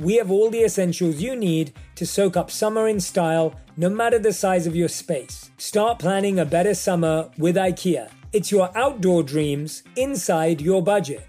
we have all the essentials you need to soak up summer in style, no matter the size of your space. Start planning a better summer with IKEA. It's your outdoor dreams inside your budget.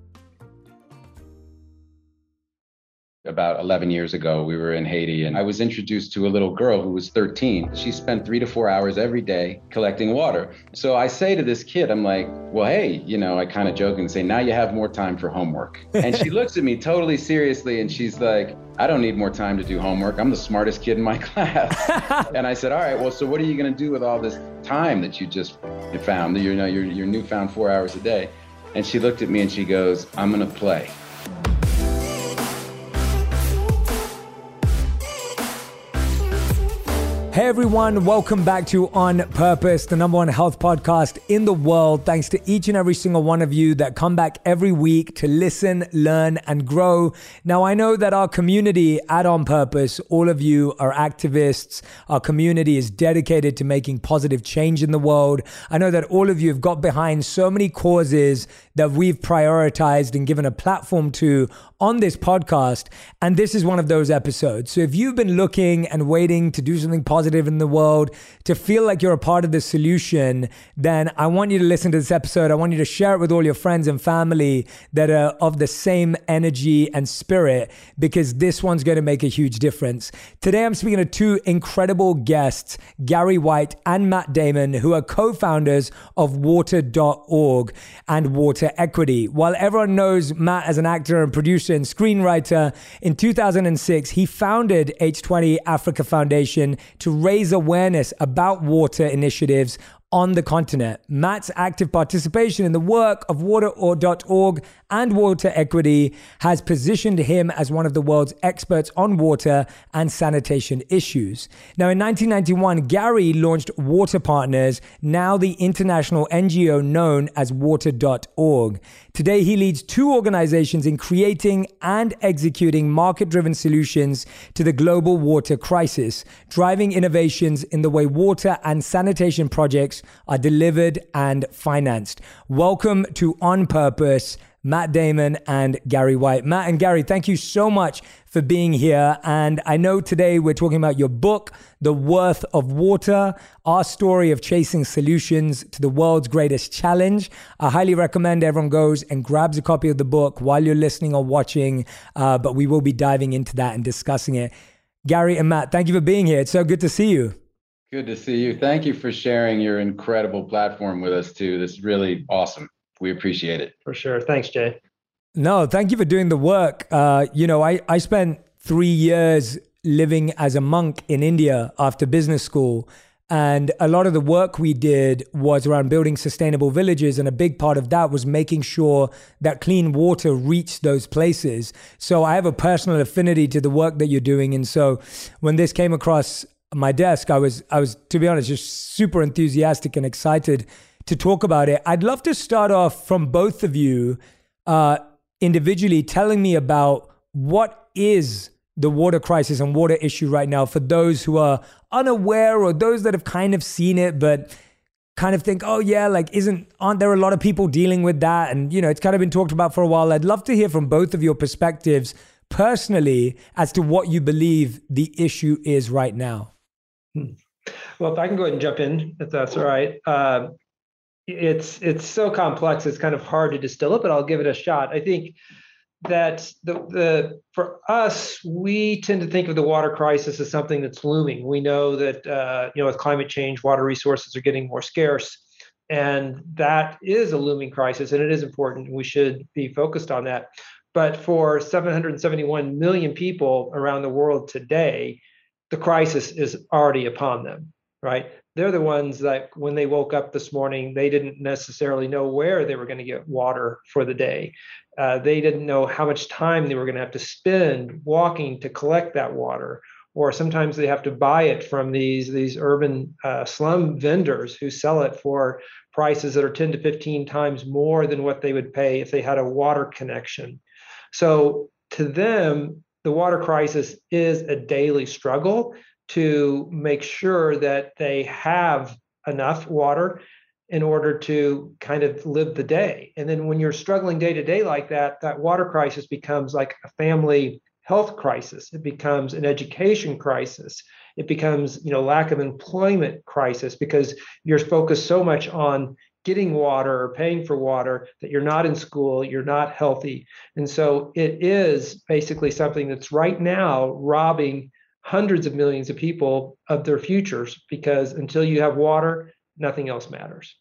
About 11 years ago, we were in Haiti and I was introduced to a little girl who was 13. She spent three to four hours every day collecting water. So I say to this kid, I'm like, well, hey, you know, I kind of joke and say, now you have more time for homework. And she looks at me totally seriously and she's like, I don't need more time to do homework. I'm the smartest kid in my class. and I said, all right, well, so what are you going to do with all this time that you just found, you know, your, your newfound four hours a day? And she looked at me and she goes, I'm going to play. Hey everyone, welcome back to On Purpose, the number one health podcast in the world. Thanks to each and every single one of you that come back every week to listen, learn, and grow. Now, I know that our community at On Purpose, all of you are activists. Our community is dedicated to making positive change in the world. I know that all of you have got behind so many causes that we've prioritized and given a platform to on this podcast. And this is one of those episodes. So if you've been looking and waiting to do something positive in the world, to feel like you're a part of the solution, then I want you to listen to this episode. I want you to share it with all your friends and family that are of the same energy and spirit, because this one's going to make a huge difference. Today, I'm speaking to two incredible guests, Gary White and Matt Damon, who are co founders of water.org and Water Equity. While everyone knows Matt as an actor and producer and screenwriter, in 2006, he founded H2O Africa Foundation to raise awareness about water initiatives on the continent. Matt's active participation in the work of water.org and water equity has positioned him as one of the world's experts on water and sanitation issues. Now, in 1991, Gary launched Water Partners, now the international NGO known as water.org. Today, he leads two organizations in creating and executing market driven solutions to the global water crisis, driving innovations in the way water and sanitation projects are delivered and financed. Welcome to On Purpose. Matt Damon and Gary White. Matt and Gary, thank you so much for being here. And I know today we're talking about your book, The Worth of Water, our story of chasing solutions to the world's greatest challenge. I highly recommend everyone goes and grabs a copy of the book while you're listening or watching, uh, but we will be diving into that and discussing it. Gary and Matt, thank you for being here. It's so good to see you. Good to see you. Thank you for sharing your incredible platform with us, too. This is really awesome we appreciate it. For sure. Thanks, Jay. No, thank you for doing the work. Uh, you know, I, I spent three years living as a monk in India after business school. And a lot of the work we did was around building sustainable villages. And a big part of that was making sure that clean water reached those places. So I have a personal affinity to the work that you're doing. And so when this came across my desk, I was I was to be honest just super enthusiastic and excited to talk about it. I'd love to start off from both of you uh, individually telling me about what is the water crisis and water issue right now for those who are unaware or those that have kind of seen it but kind of think, oh yeah, like isn't aren't there a lot of people dealing with that? And you know, it's kind of been talked about for a while. I'd love to hear from both of your perspectives personally as to what you believe the issue is right now. Hmm. Well, if I can go ahead and jump in, if that's all right. Uh, it's it's so complex; it's kind of hard to distill it, but I'll give it a shot. I think that the the for us we tend to think of the water crisis as something that's looming. We know that uh, you know with climate change water resources are getting more scarce and that is a looming crisis and it is important we should be focused on that. But for 771 million people around the world today the crisis is already upon them right they're the ones that when they woke up this morning they didn't necessarily know where they were going to get water for the day. Uh, they didn't know how much time they were going to have to spend walking to collect that water or sometimes they have to buy it from these these urban uh, slum vendors who sell it for prices that are 10 to 15 times more than what they would pay if they had a water connection. So to them the water crisis is a daily struggle to make sure that they have enough water in order to kind of live the day. And then when you're struggling day to day like that, that water crisis becomes like a family health crisis. It becomes an education crisis. It becomes, you know, lack of employment crisis because you're focused so much on getting water or paying for water that you're not in school, you're not healthy. And so it is basically something that's right now robbing hundreds of millions of people of their futures because until you have water, nothing else matters.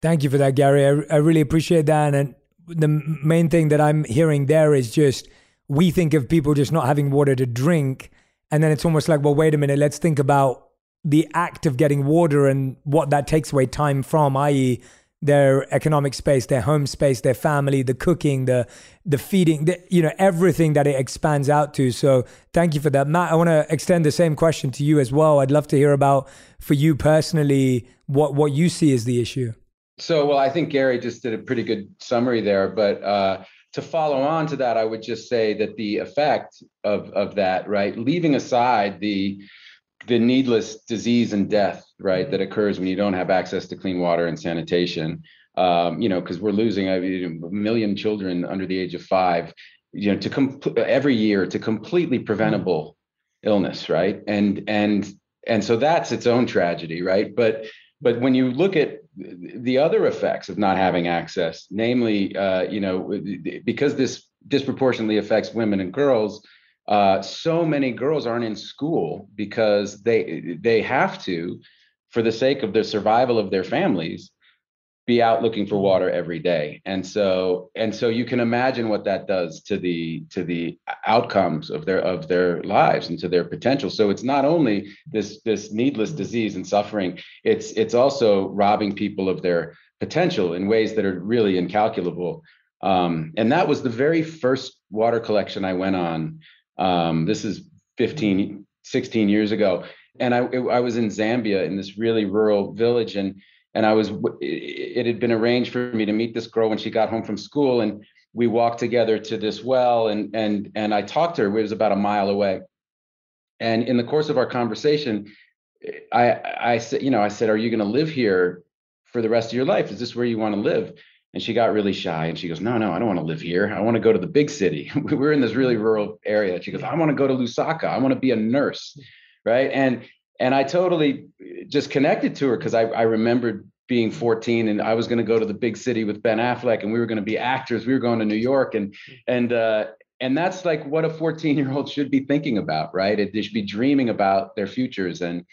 Thank you for that, Gary. I, I really appreciate that. And the main thing that I'm hearing there is just we think of people just not having water to drink. And then it's almost like, well, wait a minute, let's think about the act of getting water and what that takes away time from, i.e., their economic space, their home space, their family, the cooking, the the feeding, the, you know, everything that it expands out to. So thank you for that, Matt. I want to extend the same question to you as well. I'd love to hear about for you personally what what you see as the issue. So, well, I think Gary just did a pretty good summary there. But uh, to follow on to that, I would just say that the effect of of that, right, leaving aside the the needless disease and death, right, that occurs when you don't have access to clean water and sanitation. Um, you know, because we're losing a million children under the age of five, you know, to com- every year to completely preventable illness, right? And and and so that's its own tragedy, right? But but when you look at the other effects of not having access, namely, uh, you know, because this disproportionately affects women and girls, uh, so many girls aren't in school because they they have to, for the sake of the survival of their families, be out looking for water every day. And so and so you can imagine what that does to the to the outcomes of their of their lives and to their potential. So it's not only this this needless disease and suffering it's it's also robbing people of their potential in ways that are really incalculable. Um, and that was the very first water collection i went on um, this is 15 16 years ago. And I, I was in zambia in this really rural village and and I was it had been arranged for me to meet this girl when she got home from school and we walked together to this well and and and I talked to her. It was about a mile away. And in the course of our conversation I I said you know I said are you going to live here for the rest of your life? Is this where you want to live and she got really shy and she goes no no I don't want to live here I want to go to the big city we're in this really rural area she goes I want to go to Lusaka I want to be a nurse right and and I totally just connected to her because I, I remembered being 14 and I was going to go to the big city with Ben Affleck and we were going to be actors. We were going to New York and and uh, and that's like what a 14 year old should be thinking about, right? It, they should be dreaming about their futures and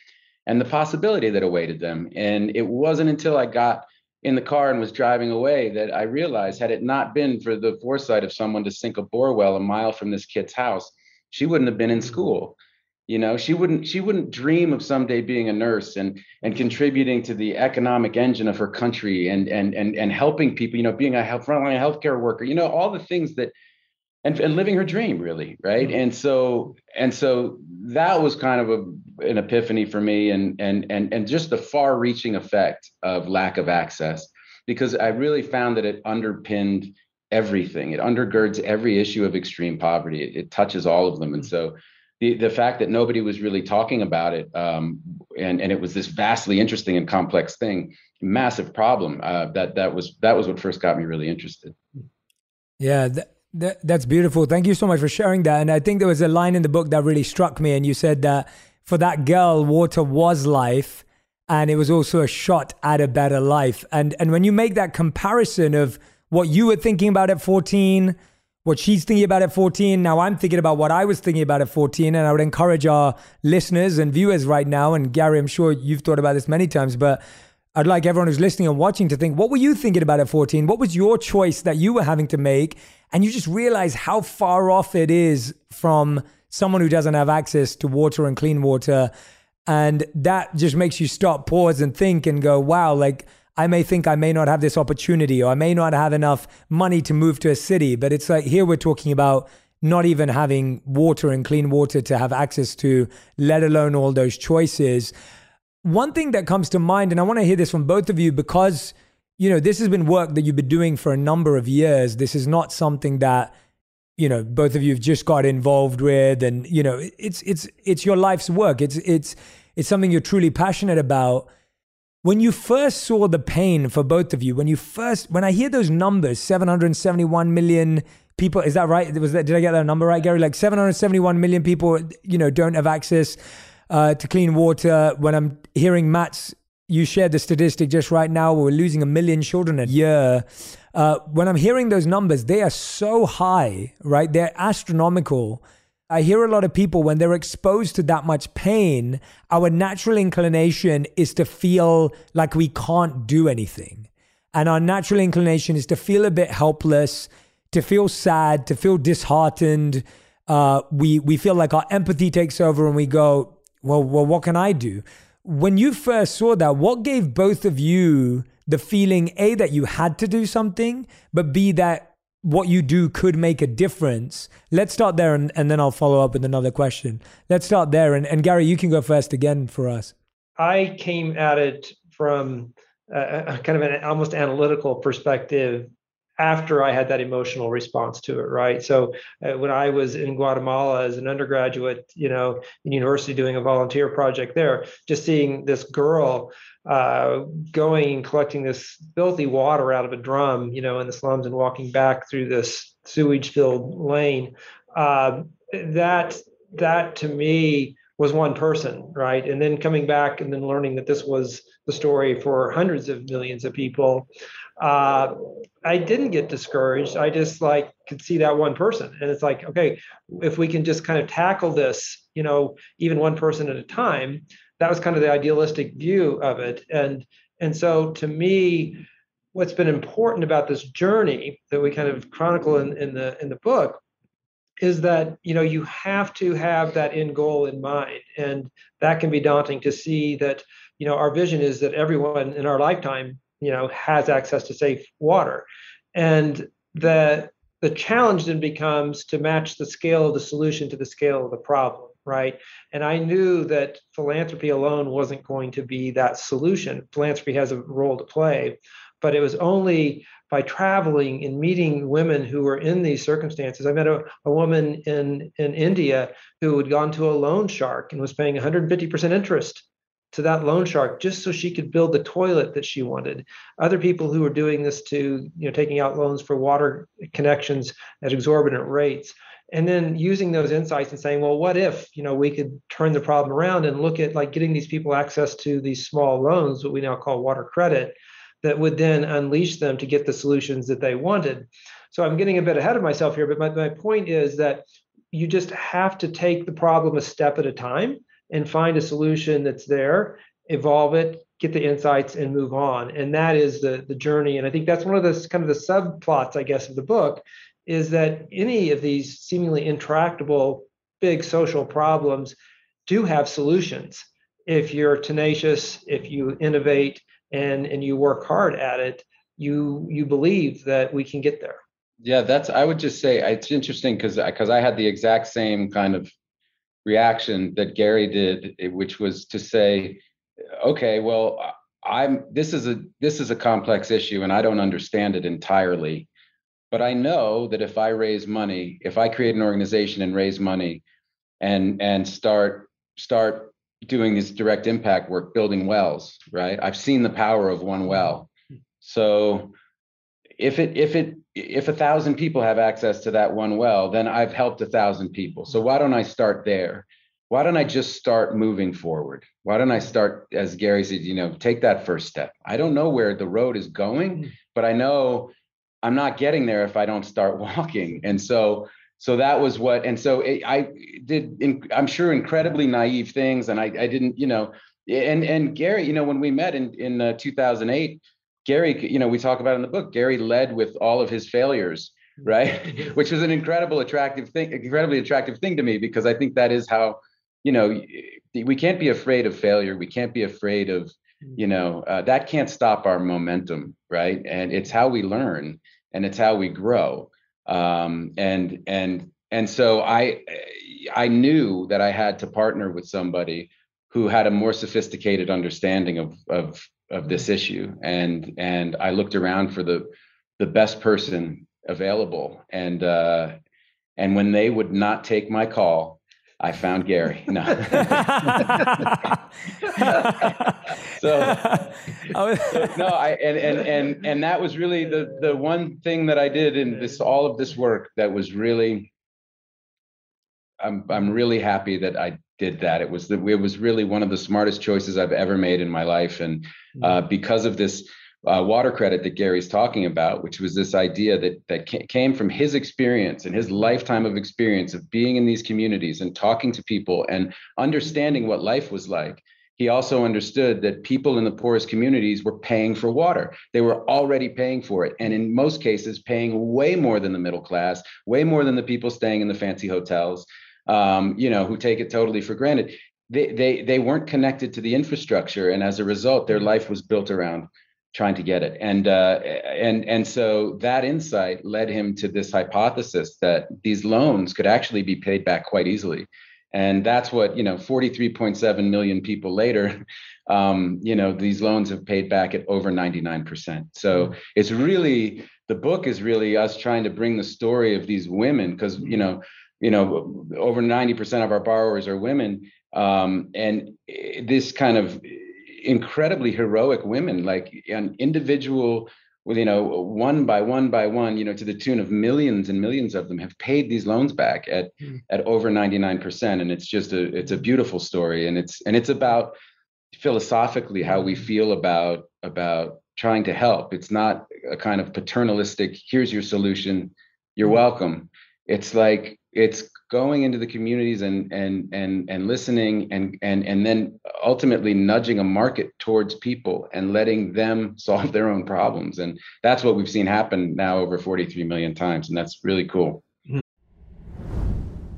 and the possibility that awaited them. And it wasn't until I got in the car and was driving away that I realized had it not been for the foresight of someone to sink a bore well a mile from this kid's house, she wouldn't have been in school. You know she wouldn't she wouldn't dream of someday being a nurse and and contributing to the economic engine of her country and and and and helping people you know being a frontline healthcare worker you know all the things that and, and living her dream really right? Mm-hmm. and so and so that was kind of a, an epiphany for me and and and and just the far reaching effect of lack of access because i really found that it underpinned everything. It undergirds every issue of extreme poverty. It, it touches all of them. And mm-hmm. so the, the fact that nobody was really talking about it um, and, and it was this vastly interesting and complex thing massive problem uh, that that was that was what first got me really interested. Yeah th- th- that's beautiful thank you so much for sharing that and i think there was a line in the book that really struck me and you said that for that girl water was life and it was also a shot at a better life and and when you make that comparison of what you were thinking about at 14 what she's thinking about at 14. Now I'm thinking about what I was thinking about at 14. And I would encourage our listeners and viewers right now, and Gary, I'm sure you've thought about this many times, but I'd like everyone who's listening and watching to think, what were you thinking about at 14? What was your choice that you were having to make? And you just realize how far off it is from someone who doesn't have access to water and clean water. And that just makes you stop, pause, and think and go, wow, like, I may think I may not have this opportunity or I may not have enough money to move to a city. But it's like here we're talking about not even having water and clean water to have access to, let alone all those choices. One thing that comes to mind, and I want to hear this from both of you because, you know, this has been work that you've been doing for a number of years. This is not something that, you know, both of you have just got involved with. And, you know, it's it's it's your life's work. It's it's it's something you're truly passionate about when you first saw the pain for both of you, when you first, when I hear those numbers, 771 million people, is that right? Was that, did I get that number right, Gary? Like 771 million people, you know, don't have access uh, to clean water. When I'm hearing Matt's, you shared the statistic just right now, we're losing a million children a year. Uh, when I'm hearing those numbers, they are so high, right? They're astronomical I hear a lot of people when they're exposed to that much pain, our natural inclination is to feel like we can't do anything. And our natural inclination is to feel a bit helpless, to feel sad, to feel disheartened. Uh, we, we feel like our empathy takes over and we go, well, well, what can I do? When you first saw that, what gave both of you the feeling, A, that you had to do something, but B, that what you do could make a difference. Let's start there and, and then I'll follow up with another question. Let's start there. And, and Gary, you can go first again for us. I came at it from a, kind of an almost analytical perspective after I had that emotional response to it, right? So uh, when I was in Guatemala as an undergraduate, you know, in university doing a volunteer project there, just seeing this girl uh, going and collecting this filthy water out of a drum, you know, in the slums and walking back through this sewage-filled lane. Uh, that that to me was one person, right? And then coming back and then learning that this was the story for hundreds of millions of people. Uh, I didn't get discouraged. I just like could see that one person, and it's like, okay, if we can just kind of tackle this, you know, even one person at a time, that was kind of the idealistic view of it. And and so to me what's been important about this journey that we kind of chronicle in, in the in the book is that you know you have to have that end goal in mind. And that can be daunting to see that you know our vision is that everyone in our lifetime you know has access to safe water and the the challenge then becomes to match the scale of the solution to the scale of the problem right? And I knew that philanthropy alone wasn't going to be that solution. Philanthropy has a role to play, but it was only by traveling and meeting women who were in these circumstances. I met a, a woman in, in India who had gone to a loan shark and was paying 150% interest to that loan shark just so she could build the toilet that she wanted. Other people who were doing this to, you know, taking out loans for water connections at exorbitant rates. And then using those insights and saying well what if you know we could turn the problem around and look at like getting these people access to these small loans what we now call water credit that would then unleash them to get the solutions that they wanted. So i'm getting a bit ahead of myself here but my, my point is that you just have to take the problem a step at a time and find a solution that's there evolve it get the insights and move on. And that is the the journey. And i think that's one of the kind of the subplots i guess of the book is that any of these seemingly intractable big social problems do have solutions. If you're tenacious if you innovate and and you work hard at it you you believe that we can get there. Yeah, that's. I would just say it's interesting because because I had the exact same kind of reaction that Gary did, eh, which was to say, okay, well, I'm this is a this is a complex issue and I don't understand it entirely. But I know that if I raise money, if I create an organization and raise money and and start start doing this direct impact work, building wells, right? I've seen the power of one well. So if it if it if a thousand people have access to that one well, then I've helped a thousand people. So why don't I start there? Why don't I just start moving forward? Why don't I start, as Gary said, you know, take that first step? I don't know where the road is going, but I know I'm not getting there if I don't start walking. And so so that was what and so it, i did in, i'm sure incredibly naive things and I, I didn't you know and and gary you know when we met in in uh, 2008 gary you know we talk about in the book gary led with all of his failures right? Which was an incredible attractive thing incredibly attractive thing to me because i think that is how you know we can't be afraid of failure. We can't be afraid of you know uh, that can't stop our momentum right? And it's how we learn and it's how we grow. Um, and and and so I I knew that I had to partner with somebody who had a more sophisticated understanding of of of this issue, and and I looked around for the the best person available, and uh, and when they would not take my call, I found Gary. No. so, so, no, I and and and and that was really the the one thing that I did in this all of this work that was really I'm I'm really happy that I did that. It was the it was really one of the smartest choices I've ever made in my life, and uh, because of this uh, water credit that Gary's talking about, which was this idea that that came from his experience and his lifetime of experience of being in these communities and talking to people and understanding what life was like. He also understood that people in the poorest communities were paying for water. They were already paying for it, and in most cases, paying way more than the middle class, way more than the people staying in the fancy hotels. Um, you know, who take it totally for granted. They, they they weren't connected to the infrastructure, and as a result, their life was built around trying to get it. And uh, and and so that insight led him to this hypothesis that these loans could actually be paid back quite easily. And that's what you know 43.7 million people later um, you know these loans have paid back at over 99% so mm-hmm. it's really the book is really us trying to bring the story of these women because you know you know over 90% of our borrowers are women um, and this kind of incredibly heroic women, like an individual, you know, one by one by one, you know, to the tune of millions and millions of them have paid these loans back at mm. at over 99%. And it's just a it's a beautiful story. And it's and it's about philosophically how we feel about about trying to help. It's not a kind of paternalistic, here's your solution, you're welcome. It's like it's going into the communities and and and and listening and and and then ultimately nudging a market towards people and letting them solve their own problems. And that's what we've seen happen now over 43 million times and that's really cool.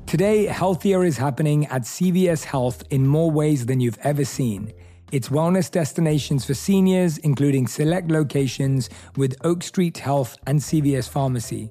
Today healthier is happening at cvs health in more ways than you've ever seen. It's wellness destinations for seniors including select locations with oak street health and cvs pharmacy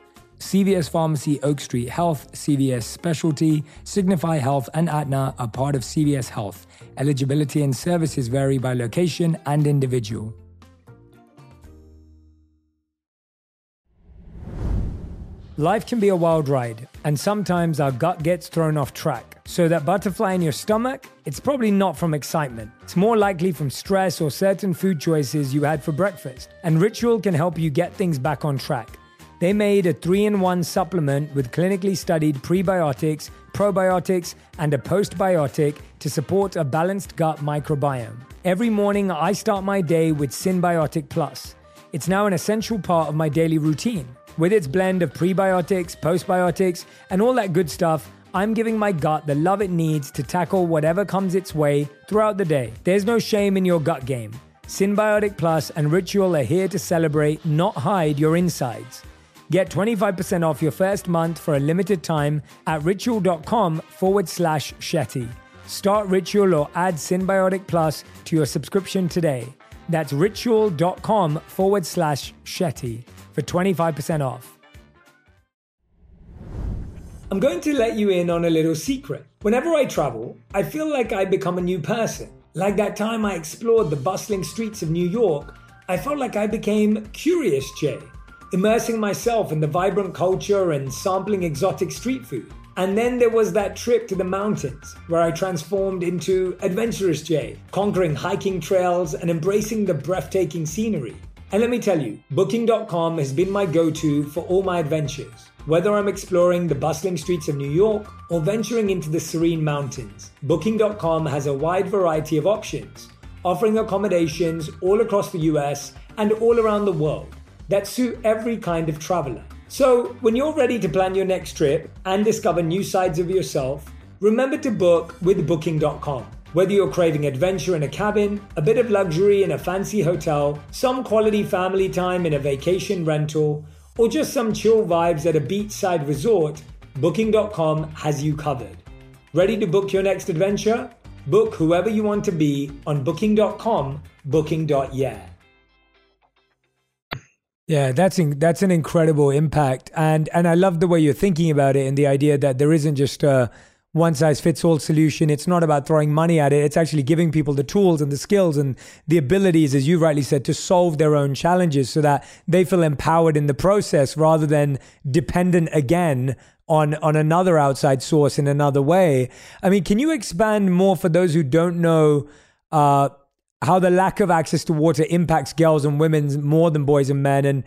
CVS Pharmacy, Oak Street Health, CVS Specialty, Signify Health, and Aetna are part of CVS Health. Eligibility and services vary by location and individual. Life can be a wild ride, and sometimes our gut gets thrown off track. So, that butterfly in your stomach, it's probably not from excitement. It's more likely from stress or certain food choices you had for breakfast. And Ritual can help you get things back on track. They made a three in one supplement with clinically studied prebiotics, probiotics, and a postbiotic to support a balanced gut microbiome. Every morning, I start my day with Synbiotic Plus. It's now an essential part of my daily routine. With its blend of prebiotics, postbiotics, and all that good stuff, I'm giving my gut the love it needs to tackle whatever comes its way throughout the day. There's no shame in your gut game. Synbiotic Plus and Ritual are here to celebrate, not hide your insides. Get 25% off your first month for a limited time at ritual.com forward slash Shetty. Start Ritual or add Synbiotic Plus to your subscription today. That's ritual.com forward slash Shetty for 25% off. I'm going to let you in on a little secret. Whenever I travel, I feel like I become a new person. Like that time I explored the bustling streets of New York, I felt like I became Curious Jay, immersing myself in the vibrant culture and sampling exotic street food. And then there was that trip to the mountains where I transformed into Adventurous Jay, conquering hiking trails and embracing the breathtaking scenery. And let me tell you, Booking.com has been my go to for all my adventures. Whether I'm exploring the bustling streets of New York or venturing into the serene mountains, Booking.com has a wide variety of options, offering accommodations all across the US and all around the world that suit every kind of traveler. So, when you're ready to plan your next trip and discover new sides of yourself, remember to book with Booking.com. Whether you're craving adventure in a cabin, a bit of luxury in a fancy hotel, some quality family time in a vacation rental, or just some chill vibes at a beachside resort, Booking.com has you covered. Ready to book your next adventure? Book whoever you want to be on Booking.com, Booking.yeah. Yeah, that's in, that's an incredible impact, and and I love the way you're thinking about it, and the idea that there isn't just a one size fits all solution. It's not about throwing money at it. It's actually giving people the tools and the skills and the abilities, as you rightly said, to solve their own challenges so that they feel empowered in the process rather than dependent again on, on another outside source in another way. I mean, can you expand more for those who don't know, uh, how the lack of access to water impacts girls and women more than boys and men and,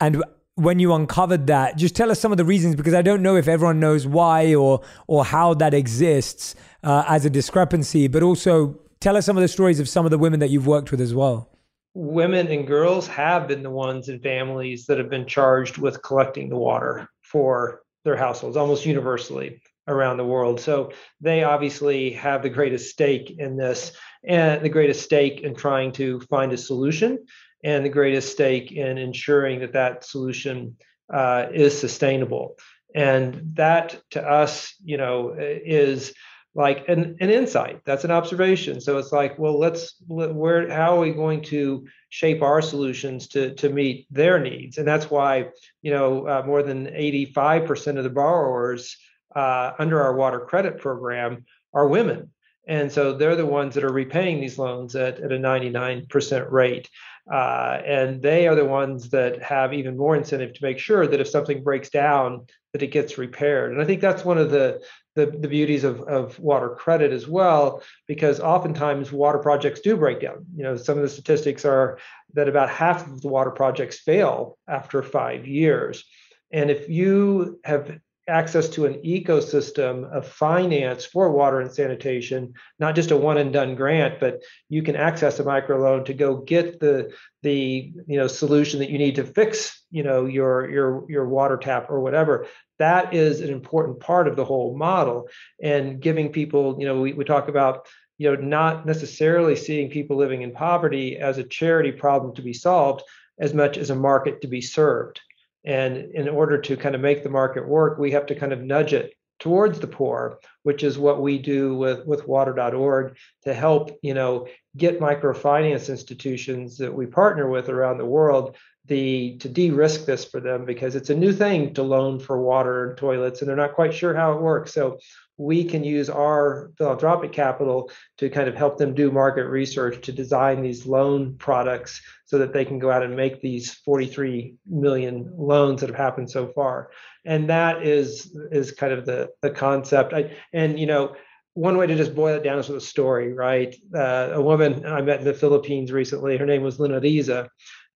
and when you uncovered that, just tell us some of the reasons because I don't know if everyone knows why or or how that exists uh, as a discrepancy, but also tell us some of the stories of some of the women that you've worked with as well. Women and girls have been the ones in families that have been charged with collecting the water for their households almost universally around the world. So they obviously have the greatest stake in this and the greatest stake in trying to find a solution and the greatest stake in ensuring that that solution uh, is sustainable. And that to us, you know, is like an, an insight. That's an observation. So it's like, well, let's where how are we going to shape our solutions to to meet their needs? And that's why you know uh, more than 85% of the borrowers uh, under our water credit program are women. And so they're the ones that are repaying these loans at, at a 99% rate. Uh, and they are the ones that have even more incentive to make sure that if something breaks down, that it gets repaired. And I think that's one of the the, the beauties of, of water credit as well, because oftentimes water projects do break down. You know, some of the statistics are that about half of the water projects fail after five years. And if you have access to an ecosystem of finance for water and sanitation, not just a one and done grant, but you can access a microloan to go get the the you know solution that you need to fix you know your your your water tap or whatever. That is an important part of the whole model and giving people you know we, we talk about you know not necessarily seeing people living in poverty as a charity problem to be solved as much as a market to be served and in order to kind of make the market work, we have to kind of nudge it towards the poor, which is what we do with, with water.org to help, you know, get microfinance institutions that we partner with around the world the to de-risk this for them because it's a new thing to loan for water and toilets and they're not quite sure how it works. So we can use our philanthropic capital to kind of help them do market research to design these loan products so that they can go out and make these 43 million loans that have happened so far. And that is is kind of the the concept. I, and you know one way to just boil it down is with a story right? Uh, a woman i met in the philippines recently her name was lina riza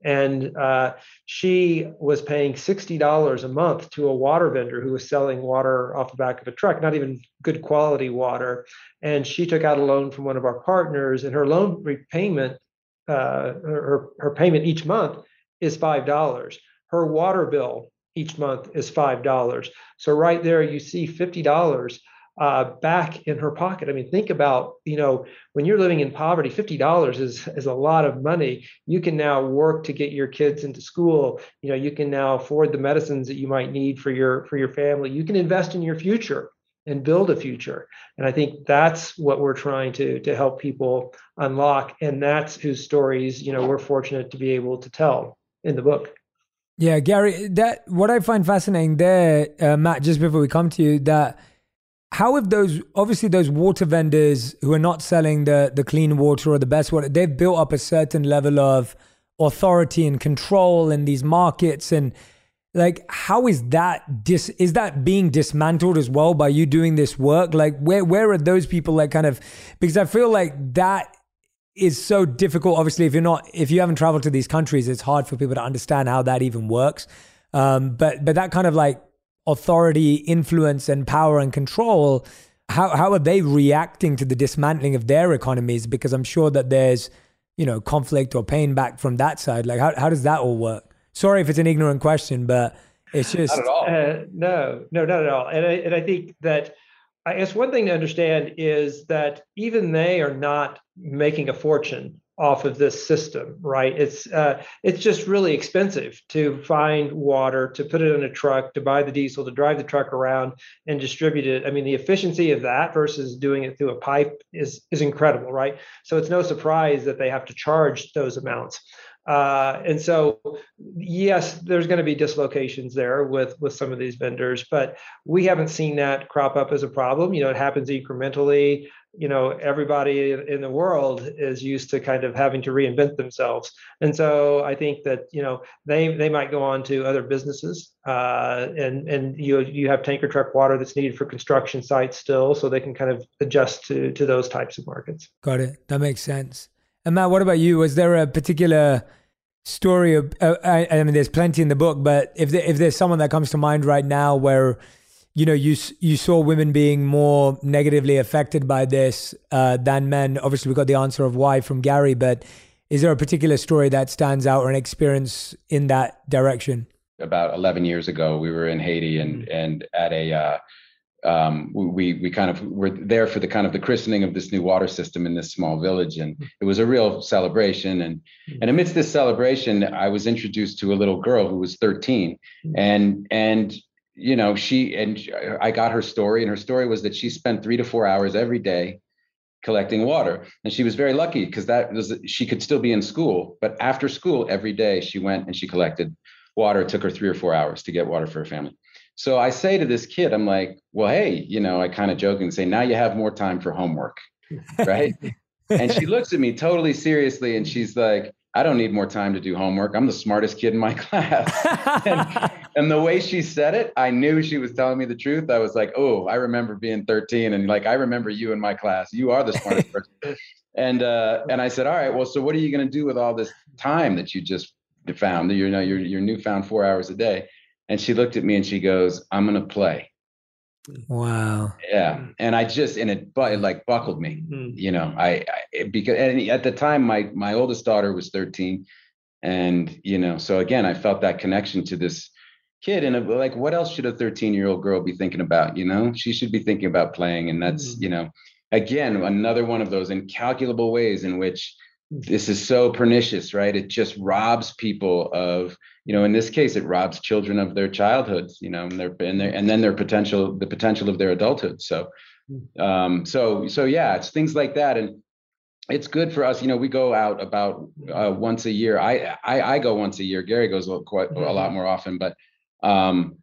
and uh, she was paying $60 a month to a water vendor who was selling water off the back of a truck not even good quality water and she took out a loan from one of our partners and her loan repayment uh, her, her payment each month is $5 her water bill each month is $5. So right there, you see $50 uh, back in her pocket. I mean, think about, you know, when you're living in poverty, $50 is, is a lot of money. You can now work to get your kids into school. You know, you can now afford the medicines that you might need for your, for your family. You can invest in your future and build a future. And I think that's what we're trying to, to help people unlock. And that's whose stories, you know, we're fortunate to be able to tell in the book. Yeah, Gary, that what I find fascinating there, uh, Matt, just before we come to you, that how have those obviously those water vendors who are not selling the the clean water or the best water, they've built up a certain level of authority and control in these markets and like how is that dis is that being dismantled as well by you doing this work? Like where where are those people like kind of because i feel like that is so difficult. Obviously if you're not if you haven't traveled to these countries it's hard for people to understand how that even works. Um, but but that kind of like authority influence and power and control how how are they reacting to the dismantling of their economies because i'm sure that there's you know conflict or pain back from that side like how, how does that all work Sorry if it's an ignorant question, but it's just not at all. Uh, no, no, not at all. And I, and I think that I guess one thing to understand is that even they are not making a fortune off of this system, right? It's uh, it's just really expensive to find water, to put it in a truck, to buy the diesel, to drive the truck around and distribute it. I mean, the efficiency of that versus doing it through a pipe is is incredible, right? So it's no surprise that they have to charge those amounts. Uh, and so, yes, there's going to be dislocations there with with some of these vendors, but we haven't seen that crop up as a problem. You know, it happens incrementally. You know, everybody in the world is used to kind of having to reinvent themselves, and so I think that you know they they might go on to other businesses, uh, and and you you have tanker truck water that's needed for construction sites still, so they can kind of adjust to to those types of markets. Got it. That makes sense. And Matt, what about you? Was there a particular story of, uh, I, I, mean, there's plenty in the book, but if there, if there's someone that comes to mind right now where, you know, you you saw women being more negatively affected by this uh, than men. Obviously, we got the answer of why from Gary, but is there a particular story that stands out or an experience in that direction? About 11 years ago, we were in Haiti and mm-hmm. and at a uh, um, we we kind of were there for the kind of the christening of this new water system in this small village, and it was a real celebration. And mm-hmm. and amidst this celebration, I was introduced to a little girl who was 13, mm-hmm. and and you know she and I got her story, and her story was that she spent three to four hours every day collecting water, and she was very lucky because that was she could still be in school, but after school every day she went and she collected water. It took her three or four hours to get water for her family. So I say to this kid, I'm like, well, hey, you know, I kind of joke and say, now you have more time for homework. Right. and she looks at me totally seriously and she's like, I don't need more time to do homework. I'm the smartest kid in my class. and, and, the way she said it, I knew she was telling me the truth. I was like, oh, I remember being 13 and like, I remember you in my class. You are the smartest person. And uh, and I said, all right, well, so what are you going to do with all this time that you just found? You know, your your newfound four hours a day. And she looked at me and she goes, I'm going to play. Wow. Yeah. And I just, and it, but it like buckled me, mm-hmm. you know, I, I, because and at the time, my, my oldest daughter was 13. And, you know, so again, I felt that connection to this kid and like, what else should a 13 year old girl be thinking about? You know, she should be thinking about playing. And that's, mm-hmm. you know, again, another one of those incalculable ways in which this is so pernicious, right? It just robs people of, you know, in this case, it robs children of their childhoods, you know, and their and, their, and then their potential, the potential of their adulthood. So, um, so so yeah, it's things like that, and it's good for us. You know, we go out about uh, once a year. I, I I go once a year. Gary goes quite a lot more often, but um,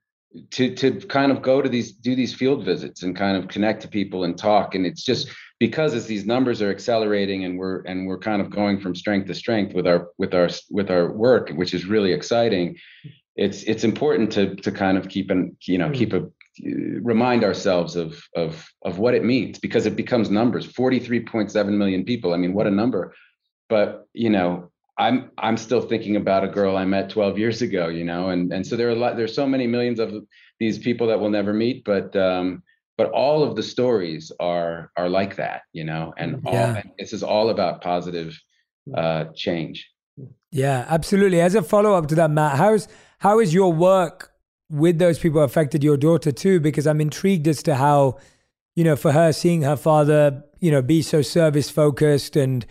to to kind of go to these do these field visits and kind of connect to people and talk, and it's just because as these numbers are accelerating and we're and we're kind of going from strength to strength with our with our with our work which is really exciting it's it's important to to kind of keep an you know keep a remind ourselves of of of what it means because it becomes numbers. 43.7 million people. I mean what a number. But you know i'm i'm still thinking about a girl i met 12 years ago you know and and so there are a lot there's so many millions of these people that we'll never meet but um but all of the stories are are like that you know and all yeah. this is all about positive uh change. Yeah absolutely. As a follow-up to that matt how's how is your work with those people affected your daughter too, because I'm intrigued as to how, you know, for her seeing her father, you know, be so service focused and,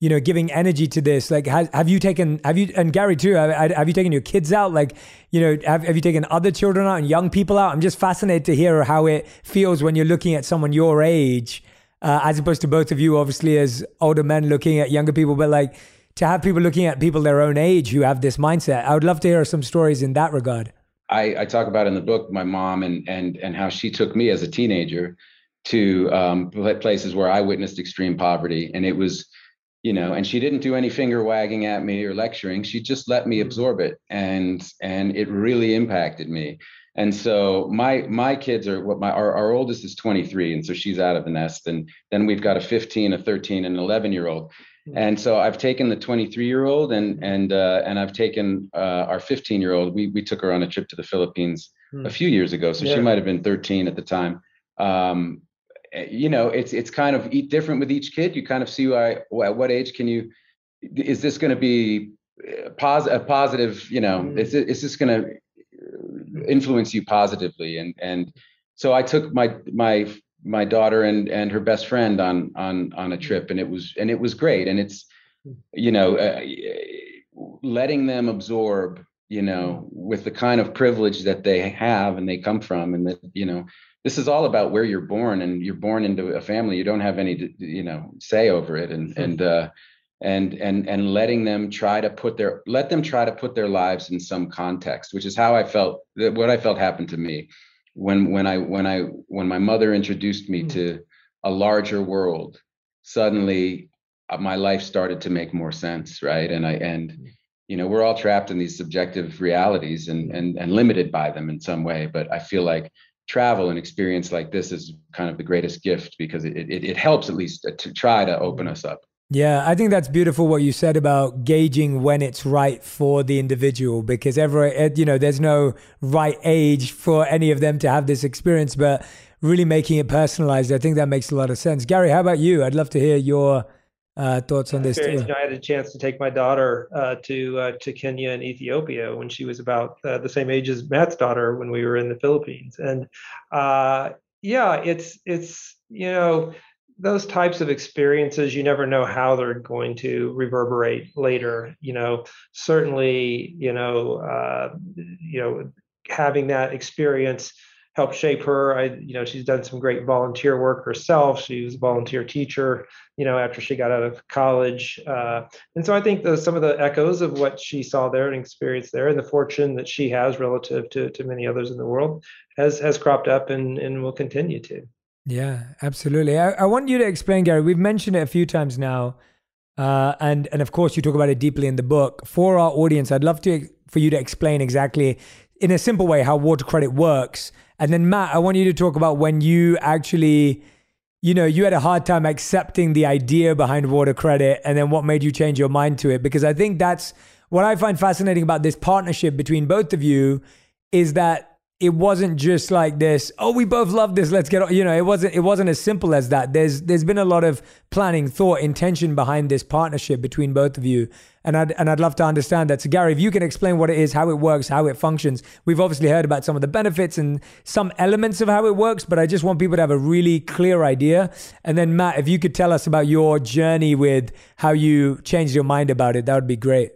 you know, giving energy to this. Like, has, have you taken, have you, and Gary too, have, have you taken your kids out? Like, you know, have, have you taken other children out and young people out? I'm just fascinated to hear how it feels when you're looking at someone your age, uh, as opposed to both of you, obviously, as older men looking at younger people, but like to have people looking at people their own age who have this mindset. I would love to hear some stories in that regard. I, I talk about in the book my mom and and and how she took me as a teenager to um, places where I witnessed extreme poverty, and it was, you know, and she didn't do any finger wagging at me or lecturing. She just let me absorb it, and and it really impacted me. And so my my kids are what my our, our oldest is 23, and so she's out of the nest, and then we've got a 15, a 13, and an 11 year old. And so I've taken the 23 year old and and uh, and I've taken uh, our 15 year old. We we took her on a trip to the Philippines hmm. a few years ago, so yeah. she might have been 13 at the time. Um, you know, it's it's kind of eat different with each kid. You kind of see why at what age can you is this going to be eh, pos- a positive? You know, mm. is it, is this going to influence you positively? And and so I took my my my daughter and and her best friend on on on a trip and it was and it was great and it's you know uh, letting them absorb you know with the kind of privilege that they have and they come from and that you know this is all about where you're born and you're born into a family you don't have any you know say over it and and uh and and and letting them try to put their let them try to put their lives in some context which is how i felt that what i felt happened to me when when I when I when my mother introduced me mm. to a larger world, suddenly uh, my life started to make more sense, right? And I and hmm. you know we're all trapped in these subjective realities and and and limited by them in some way. But I feel like travel and experience like this is kind of the greatest gift because it it, it helps at least to try to open us up. Yeah, I think that's beautiful what you said about gauging when it's right for the individual because every eh, you know there's no right age for any of them to have this experience, but really making it personalized. I think that makes a lot of sense. Gary, how about you? I'd love to hear your uh, thoughts on this. Too. I had a chance to take my daughter uh, to uh, to Kenya and Ethiopia when she was about uh, the same age as Matt's daughter when we were in the Philippines, and uh, yeah, it's it's you know those types of experiences you never know how they're going to reverberate later you know certainly you know uh, you know having that experience helped shape her i you know she's done some great volunteer work herself she was a volunteer teacher you know after she got out of college uh, and so i think those some of the echoes of what she saw there and experienced there and the fortune that she has relative to to many others in the world has has cropped up and and will continue to yeah, absolutely. I, I, want you to explain, Gary. We've mentioned it a few times now, uh, and and of course you talk about it deeply in the book. For our audience, I'd love to for you to explain exactly in a simple way how water credit works, and then Matt, I want you to talk about when you actually, you know, you had a hard time accepting the idea behind water credit, and then what made you change your mind to it. Because I think that's what I find fascinating about this partnership between both of you is that it wasn't just like this oh we both love this let's get on you know it wasn't it wasn't as simple as that. There's there's been a lot of planning thought intention behind this partnership between both of you. And I'd and I'd love to understand that. So Gary if you can explain what it is how it works how it functions. We've obviously heard about some of the benefits and some elements of how it works but I just want people to have a really clear idea. And then Matt if you could tell us about your journey with how you changed your mind about it that would be great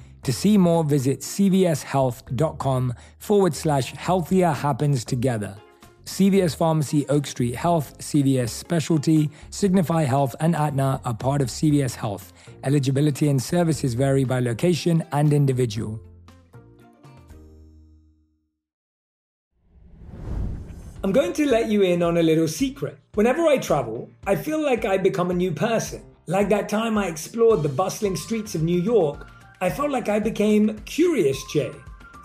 To see more, visit cvshealth.com forward slash healthier happens together. CVS Pharmacy, Oak Street Health, CVS Specialty, Signify Health, and Aetna are part of CVS Health. Eligibility and services vary by location and individual. I'm going to let you in on a little secret. Whenever I travel, I feel like I become a new person. Like that time I explored the bustling streets of New York I felt like I became Curious Jay.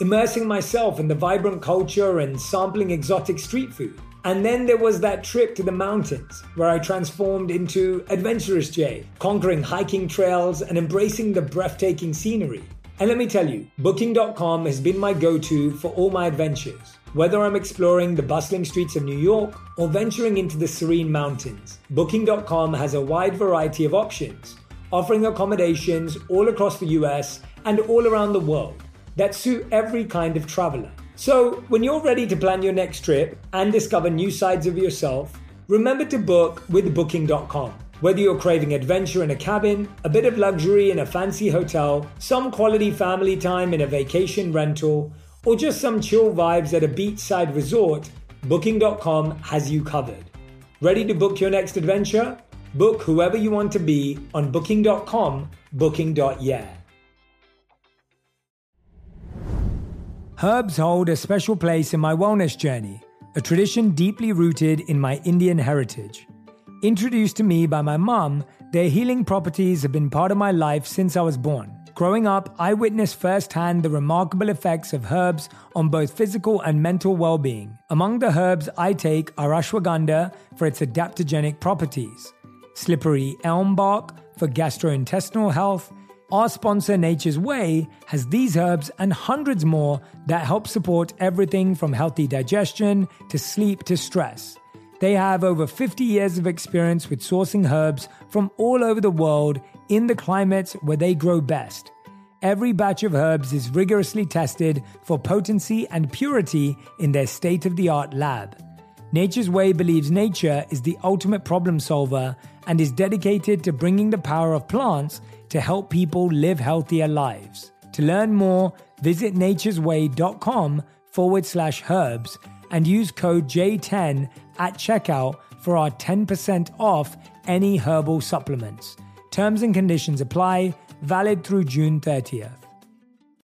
immersing myself in the vibrant culture and sampling exotic street food. And then there was that trip to the mountains where I transformed into Adventurous Jay, conquering hiking trails and embracing the breathtaking scenery. And let me tell you, Booking.com has been my go to for all my adventures. Whether I'm exploring the bustling streets of New York or venturing into the serene mountains, Booking.com has a wide variety of options, offering accommodations all across the US and all around the world that suit every kind of traveler. So, when you're ready to plan your next trip and discover new sides of yourself, remember to book with Booking.com. Whether you're craving adventure in a cabin, a bit of luxury in a fancy hotel, some quality family time in a vacation rental, or just some chill vibes at a beachside resort, Booking.com has you covered. Ready to book your next adventure? Book whoever you want to be on Booking.com, Booking.yeah. Herbs hold a special place in my wellness journey, a tradition deeply rooted in my Indian heritage. Introduced to me by my mom, their healing properties have been part of my life since I was born. Growing up, I witnessed firsthand the remarkable effects of herbs on both physical and mental well being. Among the herbs I take are ashwagandha for its adaptogenic properties, slippery elm bark for gastrointestinal health, our sponsor, Nature's Way, has these herbs and hundreds more that help support everything from healthy digestion to sleep to stress. They have over 50 years of experience with sourcing herbs from all over the world in the climates where they grow best. Every batch of herbs is rigorously tested for potency and purity in their state of the art lab. Nature's Way believes nature is the ultimate problem solver and is dedicated to bringing the power of plants to help people live healthier lives. To learn more, visit nature'sway.com forward slash herbs and use code J10 at checkout for our 10% off any herbal supplements. Terms and conditions apply, valid through June 30th.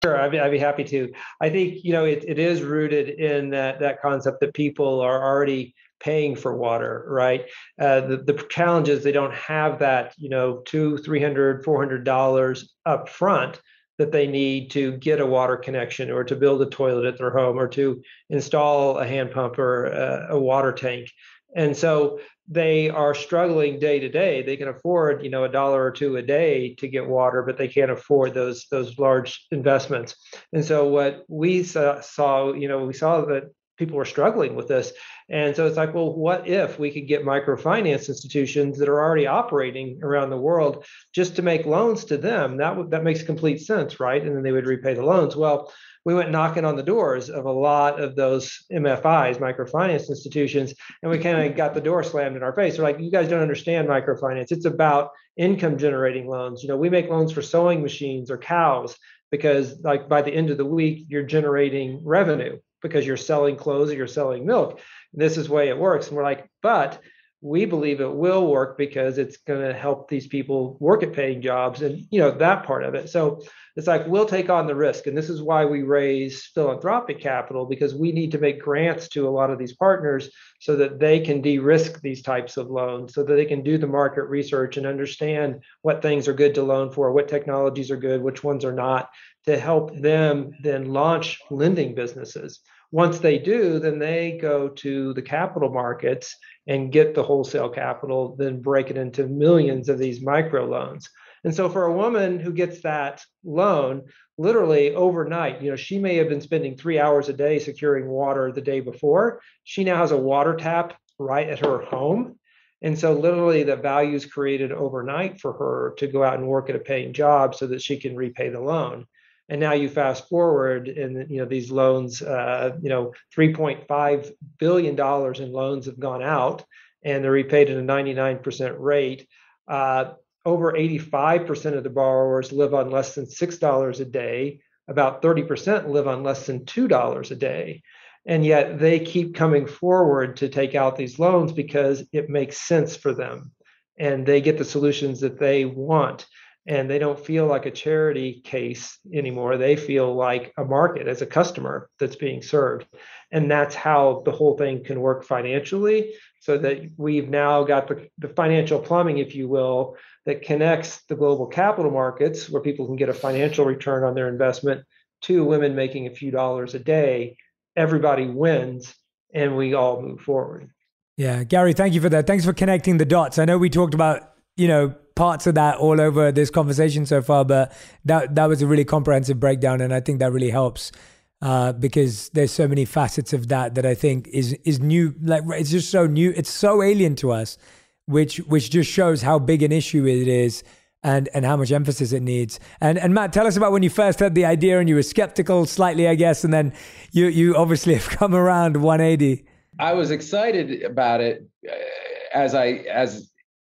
Sure, I'd be, I'd be happy to. I think you know it, it is rooted in that that concept that people are already paying for water, right? Uh, the, the challenge is they don't have that, you know, two, three hundred, four hundred dollars up front that they need to get a water connection or to build a toilet at their home or to install a hand pump or a, a water tank. And so they are struggling day to day. They can afford, you know, a dollar or two a day to get water, but they can't afford those those large investments. And so what we saw, saw you know, we saw that people were struggling with this. And so it's like, well, what if we could get microfinance institutions that are already operating around the world just to make loans to them? That that makes complete sense, right? And then they would repay the loans. Well, we went knocking on the doors of a lot of those MFIs, microfinance institutions, and we kind of got the door slammed in our face. They're like, you guys don't understand microfinance. It's about income generating loans. You know, we make loans for sewing machines or cows because like by the end of the week, you're generating revenue because you're selling clothes or you're selling milk. This is the way it works. And we're like, but we believe it will work because it's going to help these people work at paying jobs and you know that part of it so it's like we'll take on the risk and this is why we raise philanthropic capital because we need to make grants to a lot of these partners so that they can de-risk these types of loans so that they can do the market research and understand what things are good to loan for what technologies are good which ones are not to help them then launch lending businesses. Once they do, then they go to the capital markets and get the wholesale capital, then break it into millions of these micro loans. And so for a woman who gets that loan, literally overnight, you know, she may have been spending three hours a day securing water the day before. She now has a water tap right at her home. And so literally the value is created overnight for her to go out and work at a paying job so that she can repay the loan. And now you fast forward, and you know these loans, uh, you know, 3.5 billion dollars in loans have gone out, and they're repaid at a 99% rate. Uh, over 85% of the borrowers live on less than $6 a day. About 30% live on less than $2 a day. And yet they keep coming forward to take out these loans because it makes sense for them and they get the solutions that they want and they don't feel like a charity case anymore. They feel like a market as a customer that's being served. And that's how the whole thing can work financially. So that we've now got the, the financial plumbing, if you will, that connects the global capital markets where people can get a financial return on their investment to women making a few dollars a day, everybody wins and we all move forward. Yeah, Gary, thank you for that. Thanks for connecting the dots. I know we talked about, you know, parts of that all over this conversation so far, but that that was a really comprehensive breakdown and I think that really helps. Uh, because there's so many facets of that that I think is is new. Like it's just so new. It's so alien to us, which which just shows how big an issue it is and and how much emphasis it needs. And and Matt, tell us about when you first had the idea and you were skeptical slightly, I guess, and then you you obviously have come around 180. I was excited about it uh, as I as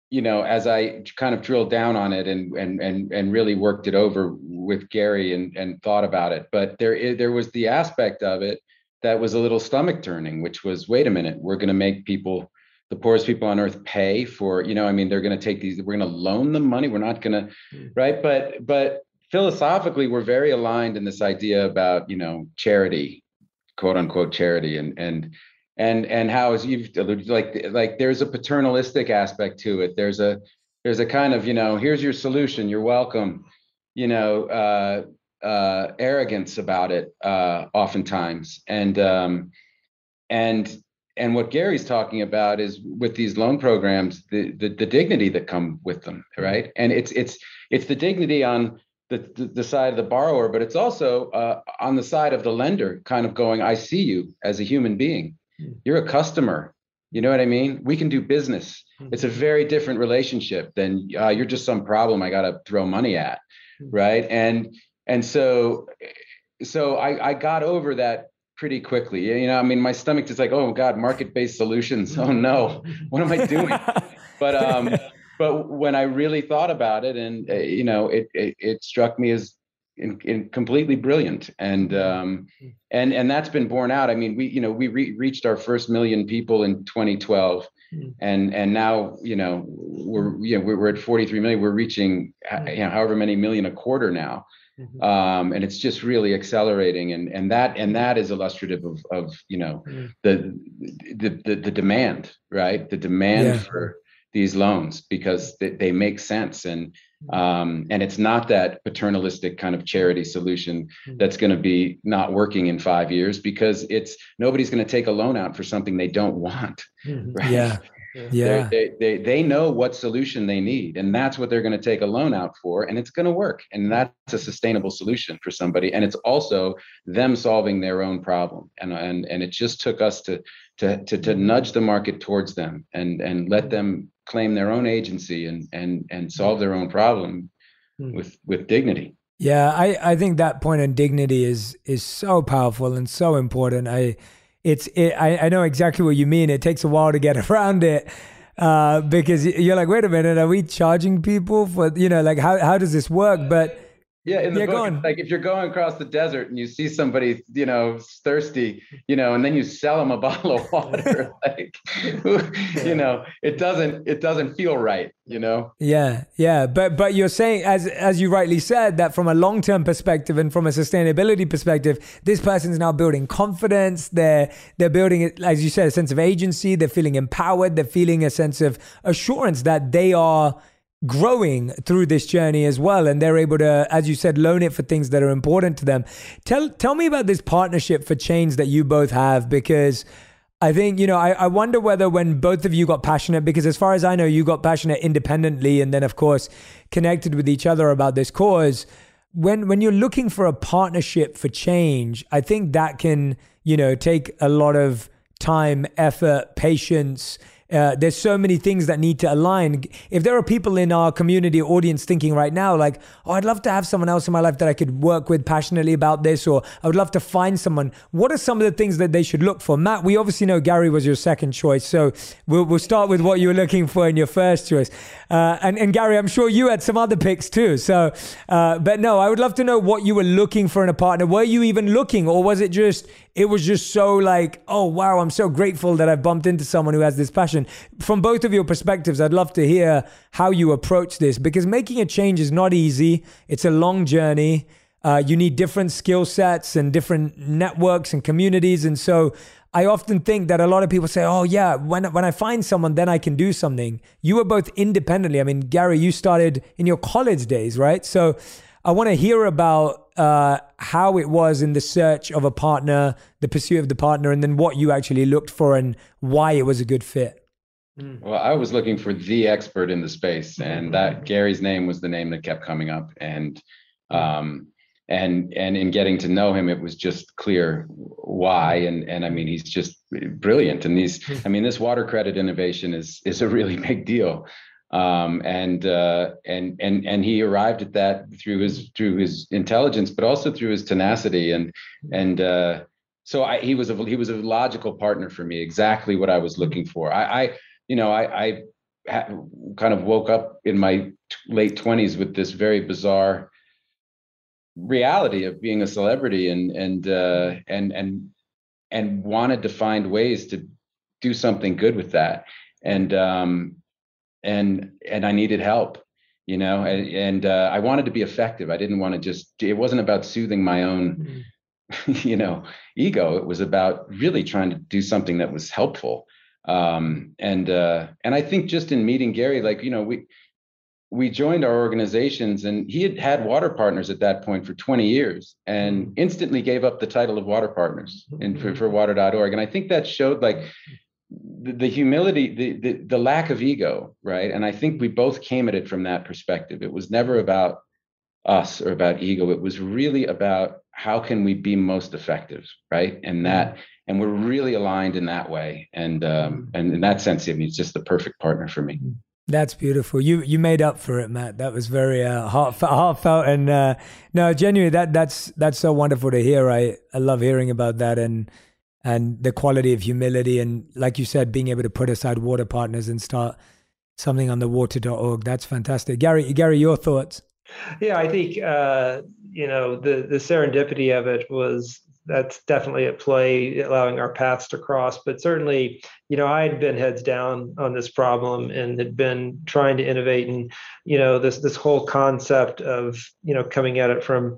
you know as I kind of drilled down on it and and and and really worked it over with Gary and and thought about it. But there there was the aspect of it that was a little stomach turning, which was wait a minute, we're going to make people the poorest people on earth pay for you know i mean they're going to take these we're going to loan them money we're not going to mm. right but but philosophically we're very aligned in this idea about you know charity quote unquote charity and and and and how as you've alluded like like there's a paternalistic aspect to it. There's a there's a kind of you know here's your solution you're welcome you know uh uh arrogance about it uh oftentimes. And um and and what Gary's talking about is with these loan programs the, the the, dignity that come with them right? And it's it's it's the dignity on the, the, side of the borrower but it's also uh, on the side of the lender kind of going i see you as a human being. You're a customer. You know what I mean? We can do business. Hmm. It's a very different relationship than uh, you're just some problem I got to throw money at, hmm. right? And and so so I I got over that pretty quickly. You know, I mean, my stomach just like, oh God, market-based solutions. Oh no, what am I doing? but um, but when I really thought about it, and uh, you know, it, it, it struck me as in, in completely brilliant. And um, and and that's been borne out. I mean we you know we re- reached our first million people in 2012 mm. and and now you know we're you know we're at 43 million. We're reaching you know however many million a quarter now. Mm-hmm. um, and it's just really accelerating. And and that and that is illustrative of of you know mm. the, the the the demand right? The demand yeah. for these loans because they, they make sense. And um, and it's not that paternalistic kind of charity solution hmm. that's going to be not working in five years because it's nobody's going to take a loan out for something they don't want. Hmm. Right? Yeah. Yeah. They, they, they know what solution they need, and that's what they're going to take a loan out for, and it's going to work. And that's a sustainable solution for somebody. And it's also them solving their own problem. And, and, and it just took us to, to, to, to nudge the market towards them and, and let them claim their own agency and and and solve their own problem hmm. with with dignity. Yeah, I I think that point on dignity is is so powerful and so important. I it's it, I I know exactly what you mean. It takes a while to get around it. Uh, because you're like, wait a minute, are we charging people for you know, like how how does this work? But yeah, in the yeah, book, like if you're going across the desert and you see somebody, you know, thirsty, you know, and then you sell them a bottle of water, like, you know, it doesn't, it doesn't feel right, you know. Yeah, yeah, but but you're saying, as as you rightly said, that from a long term perspective and from a sustainability perspective, this person's now building confidence. They're they're building, as you said, a sense of agency. They're feeling empowered. They're feeling a sense of assurance that they are growing through this journey as well and they're able to as you said loan it for things that are important to them tell tell me about this partnership for change that you both have because I think, you know, I, I wonder whether when both of you got passionate, because as far as I know, you got passionate independently and then, of course, connected with each other about this cause. When, when you're looking for a partnership for change, I think that can, you know, take a lot of time, effort, patience, uh, there's so many things that need to align. If there are people in our community audience thinking right now, like, oh, I'd love to have someone else in my life that I could work with passionately about this, or I would love to find someone, what are some of the things that they should look for? Matt, we obviously know Gary was your second choice. So we'll, we'll start with what you were looking for in your first choice. Uh, and, and Gary, I'm sure you had some other picks too. So, uh, but no, I would love to know what you were looking for in a partner. Were you even looking, or was it just, it was just so like, oh, wow, I'm so grateful that I bumped into someone who has this passion. From both of your perspectives, I'd love to hear how you approach this because making a change is not easy, it's a long journey. Uh, you need different skill sets and different networks and communities. And so I often think that a lot of people say, oh, yeah, when, when I find someone, then I can do something. You were both independently. I mean, Gary, you started in your college days, right? So I want to hear about uh, how it was in the search of a partner, the pursuit of the partner, and then what you actually looked for and why it was a good fit. Mm. Well, I was looking for the expert in the space, and that Gary's name was the name that kept coming up. And um, and and in getting to know him, it was just clear why. And and I mean, he's just brilliant. And these, I mean, this water credit innovation is is a really big deal. Um, and uh, and and and he arrived at that through his through his intelligence, but also through his tenacity. And and uh, so I, he was a he was a logical partner for me, exactly what I was looking for. I, I you know I, I kind of woke up in my late twenties with this very bizarre reality of being a celebrity and and uh, and and and wanted to find ways to do something good with that and um and and I needed help you know and, and uh, I wanted to be effective. I didn't want to just it wasn't about soothing my own mm-hmm. you know ego. It was about really trying to do something that was helpful. Um and uh and I think just in meeting Gary like you know we we joined our organizations and he had had water partners at that point for 20 years and mm-hmm. instantly gave up the title of water partners in, for, for water.org and i think that showed like the, the humility the, the, the lack of ego right and i think we both came at it from that perspective it was never about us or about ego it was really about how can we be most effective right and that mm-hmm. and we're really aligned in that way and um mm-hmm. and in that sense I mean, it's just the perfect partner for me that's beautiful. You you made up for it, Matt. That was very uh, heartfelt, heartfelt, and uh, no, genuinely, that that's that's so wonderful to hear. I I love hearing about that and and the quality of humility and, like you said, being able to put aside water partners and start something on the water.org. That's fantastic, Gary. Gary, your thoughts? Yeah, I think uh, you know the the serendipity of it was that's definitely at play, allowing our paths to cross. But certainly, you know, I had been heads down on this problem and had been trying to innovate, and you know, this this whole concept of you know coming at it from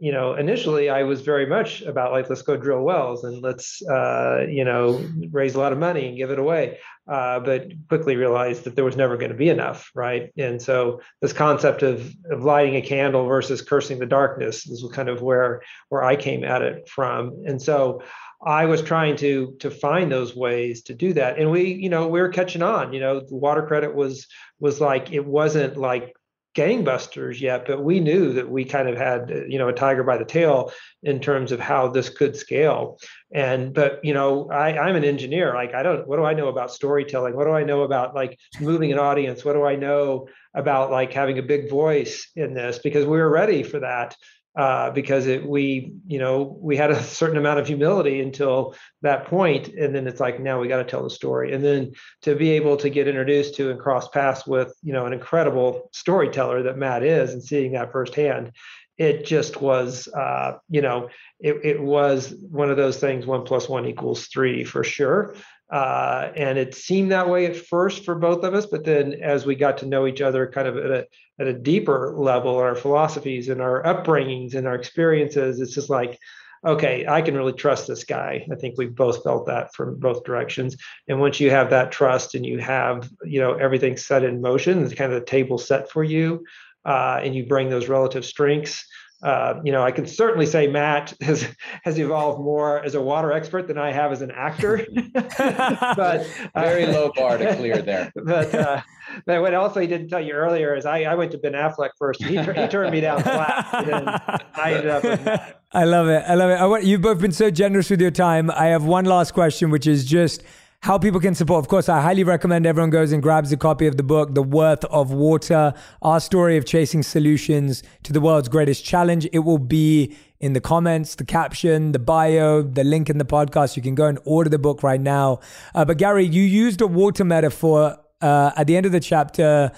you know, initially I was very much about like, let's go drill wells and let's, uh, you know, raise a lot of money and give it away. Uh, but quickly realized that there was never going to be enough, right? And so this concept of of lighting a candle versus cursing the darkness is kind of where where I came at it from. And so I was trying to to find those ways to do that. And we, you know, we were catching on. You know, water credit was was like it wasn't like gangbusters yet, but we knew that we kind of had, you know, a tiger by the tail in terms of how this could scale. And but you know, I, I'm an engineer. Like I don't what do I know about storytelling? What do I know about like moving an audience? What do I know about like having a big voice in this? Because we were ready for that uh, because it, we, you know, we had a certain amount of humility until that point, and then it's like now we got to tell the story, and then to be able to get introduced to and cross paths with, you know, an incredible storyteller that Matt is, and seeing that firsthand, it just was, uh, you know, it, it was one of those things. One plus one equals three for sure. Uh, and it seemed that way at first for both of us, but then as we got to know each other kind of at a, at a deeper level, our philosophies and our upbringings and our experiences, it's just like, okay, I can really trust this guy. I think we both felt that from both directions. And once you have that trust and you have, you know, everything set in motion, it's kind of the table set for you, uh, and you bring those relative strengths uh, you know, I can certainly say Matt has has evolved more as a water expert than I have as an actor. but very uh, low bar to clear there. But uh, but what also he didn't tell you earlier is I, I went to Ben Affleck first. He, he turned me down flat. I ended up with I love it. I love it. I want, you've both been so generous with your time. I have one last question, which is just how people can support. Of course, I highly recommend everyone goes and grabs a copy of the book, The Worth of Water, our story of chasing solutions to the world's greatest challenge. It will be in the comments, the caption, the bio, the link in the podcast. You can go and order the book right now. Uh, but Gary, you used a water metaphor uh, at the end of the chapter.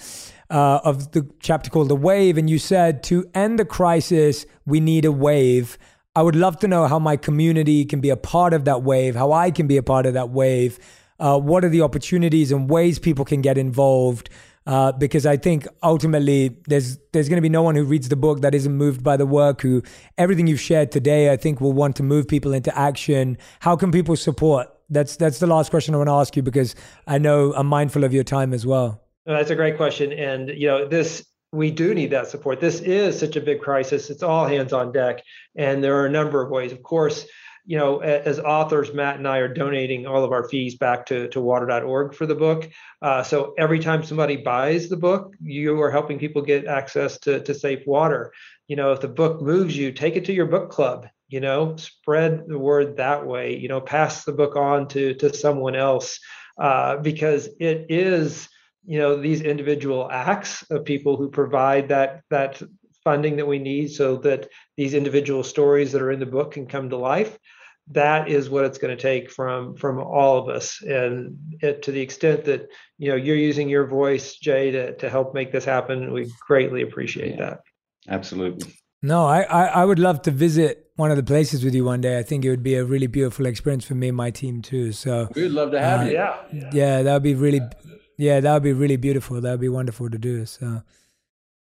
Uh, of the chapter called The Wave, and you said to end the crisis, we need a wave. I would love to know how my community can be a part of that wave, how I can be a part of that wave. Uh, what are the opportunities and ways people can get involved? Uh, because I think ultimately there's there's going to be no one who reads the book that isn't moved by the work. Who everything you've shared today, I think, will want to move people into action. How can people support? That's that's the last question I want to ask you because I know I'm mindful of your time as well. That's a great question, and you know this we do need that support. This is such a big crisis. It's all hands on deck. And there are a number of ways. Of course, you know, as authors, Matt and I are donating all of our fees back to, to water.org for the book. Uh, so every time somebody buys the book, you are helping people get access to, to safe water. You know, if the book moves you, take it to your book club, you know, spread the word that way, you know, pass the book on to, to someone else uh, because it is, you know, these individual acts of people who provide that, that funding that we need so that these individual stories that are in the book can come to life that is what it's going to take from from all of us. And it, to the extent that you know you're using your voice jay to, to help make this happen we greatly appreciate yeah, that. Absolutely. No I, I, I would love to visit one of the places with you one day. I think it would be a really beautiful experience for me and my team too. So we'd love to have uh, you. Yeah. yeah that would be really yeah that would be really beautiful that would be wonderful to do so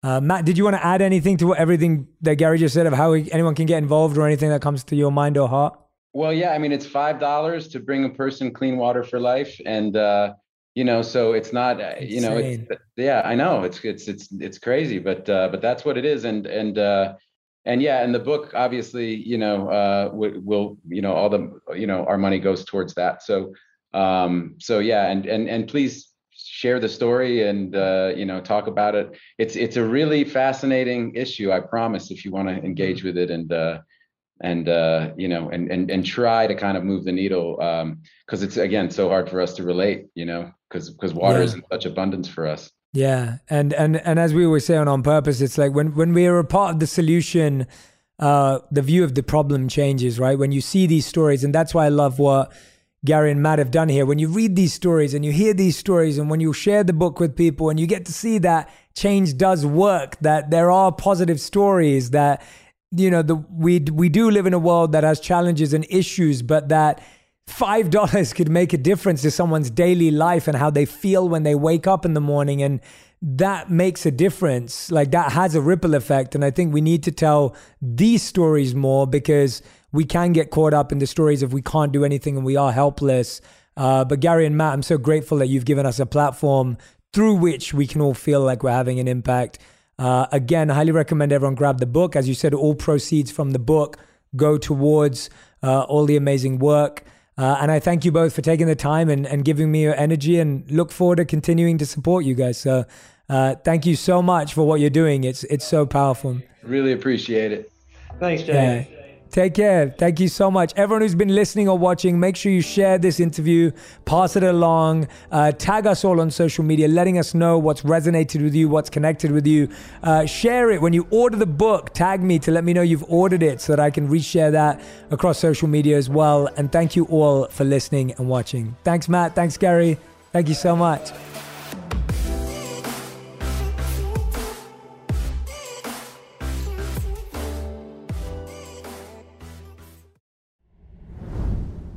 uh, Matt, did you want to add anything to what everything that Gary just said of how anyone can get involved or anything that comes to your mind or heart? Well, yeah, I mean, it's five dollars to bring a person clean water for life, and uh, you know, so it's not, uh, you know, it's, yeah, I know it's it's it's it's crazy, but uh, but that's what it is, and and uh, and yeah, and the book obviously, you know, uh, will you know all the you know our money goes towards that. So um, so yeah, and and and please share the story and uh, you know talk about it. It's it's a really fascinating issue. I promise. If you want to engage with it and uh, and uh, you know and and and try to kind of move the needle because um, it's again so hard for us to relate you know because because water yeah. is in such abundance for us yeah and and and as we were saying on purpose it's like when when we are a part of the solution uh the view of the problem changes right when you see these stories and that's why i love what Gary and Matt have done here. When you read these stories and you hear these stories, and when you share the book with people and you get to see that change does work, that there are positive stories, that you know the we we do live in a world that has challenges and issues but that five dollars could make a difference to someone's daily life and how they feel when they wake up in the morning and that makes a difference like that has a ripple effect and i think we need to tell these stories more because we can get caught up in the stories of we can't do anything and we are helpless uh, but gary and matt i'm so grateful that you've given us a platform through which we can all feel like we're having an impact uh, again, highly recommend everyone grab the book. As you said, all proceeds from the book go towards uh, all the amazing work. Uh, and I thank you both for taking the time and, and giving me your energy and look forward to continuing to support you guys. So uh, thank you so much for what you're doing. It's, it's so powerful. Really appreciate it. Thanks, Jay. Yeah. Take care. Thank you so much. Everyone who's been listening or watching, make sure you share this interview, pass it along, uh, tag us all on social media, letting us know what's resonated with you, what's connected with you. Uh, share it. When you order the book, tag me to let me know you've ordered it so that I can reshare that across social media as well. And thank you all for listening and watching. Thanks, Matt. Thanks, Gary. Thank you so much.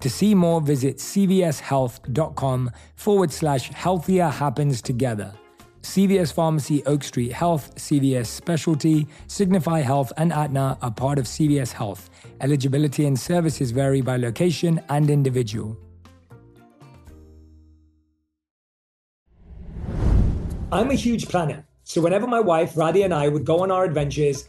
To see more, visit cvshealth.com forward slash healthier happens together. CVS Pharmacy, Oak Street Health, CVS Specialty, Signify Health, and Aetna are part of CVS Health. Eligibility and services vary by location and individual. I'm a huge planner, so whenever my wife Radhi and I would go on our adventures,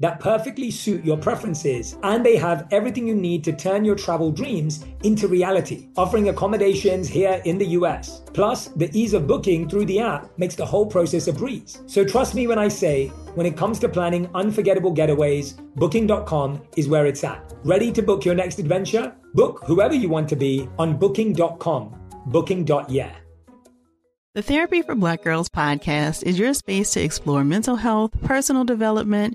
that perfectly suit your preferences, and they have everything you need to turn your travel dreams into reality, offering accommodations here in the US. Plus, the ease of booking through the app makes the whole process a breeze. So trust me when I say, when it comes to planning unforgettable getaways, booking.com is where it's at. Ready to book your next adventure? Book whoever you want to be on booking.com. Booking.yeah. The Therapy for Black Girls podcast is your space to explore mental health, personal development,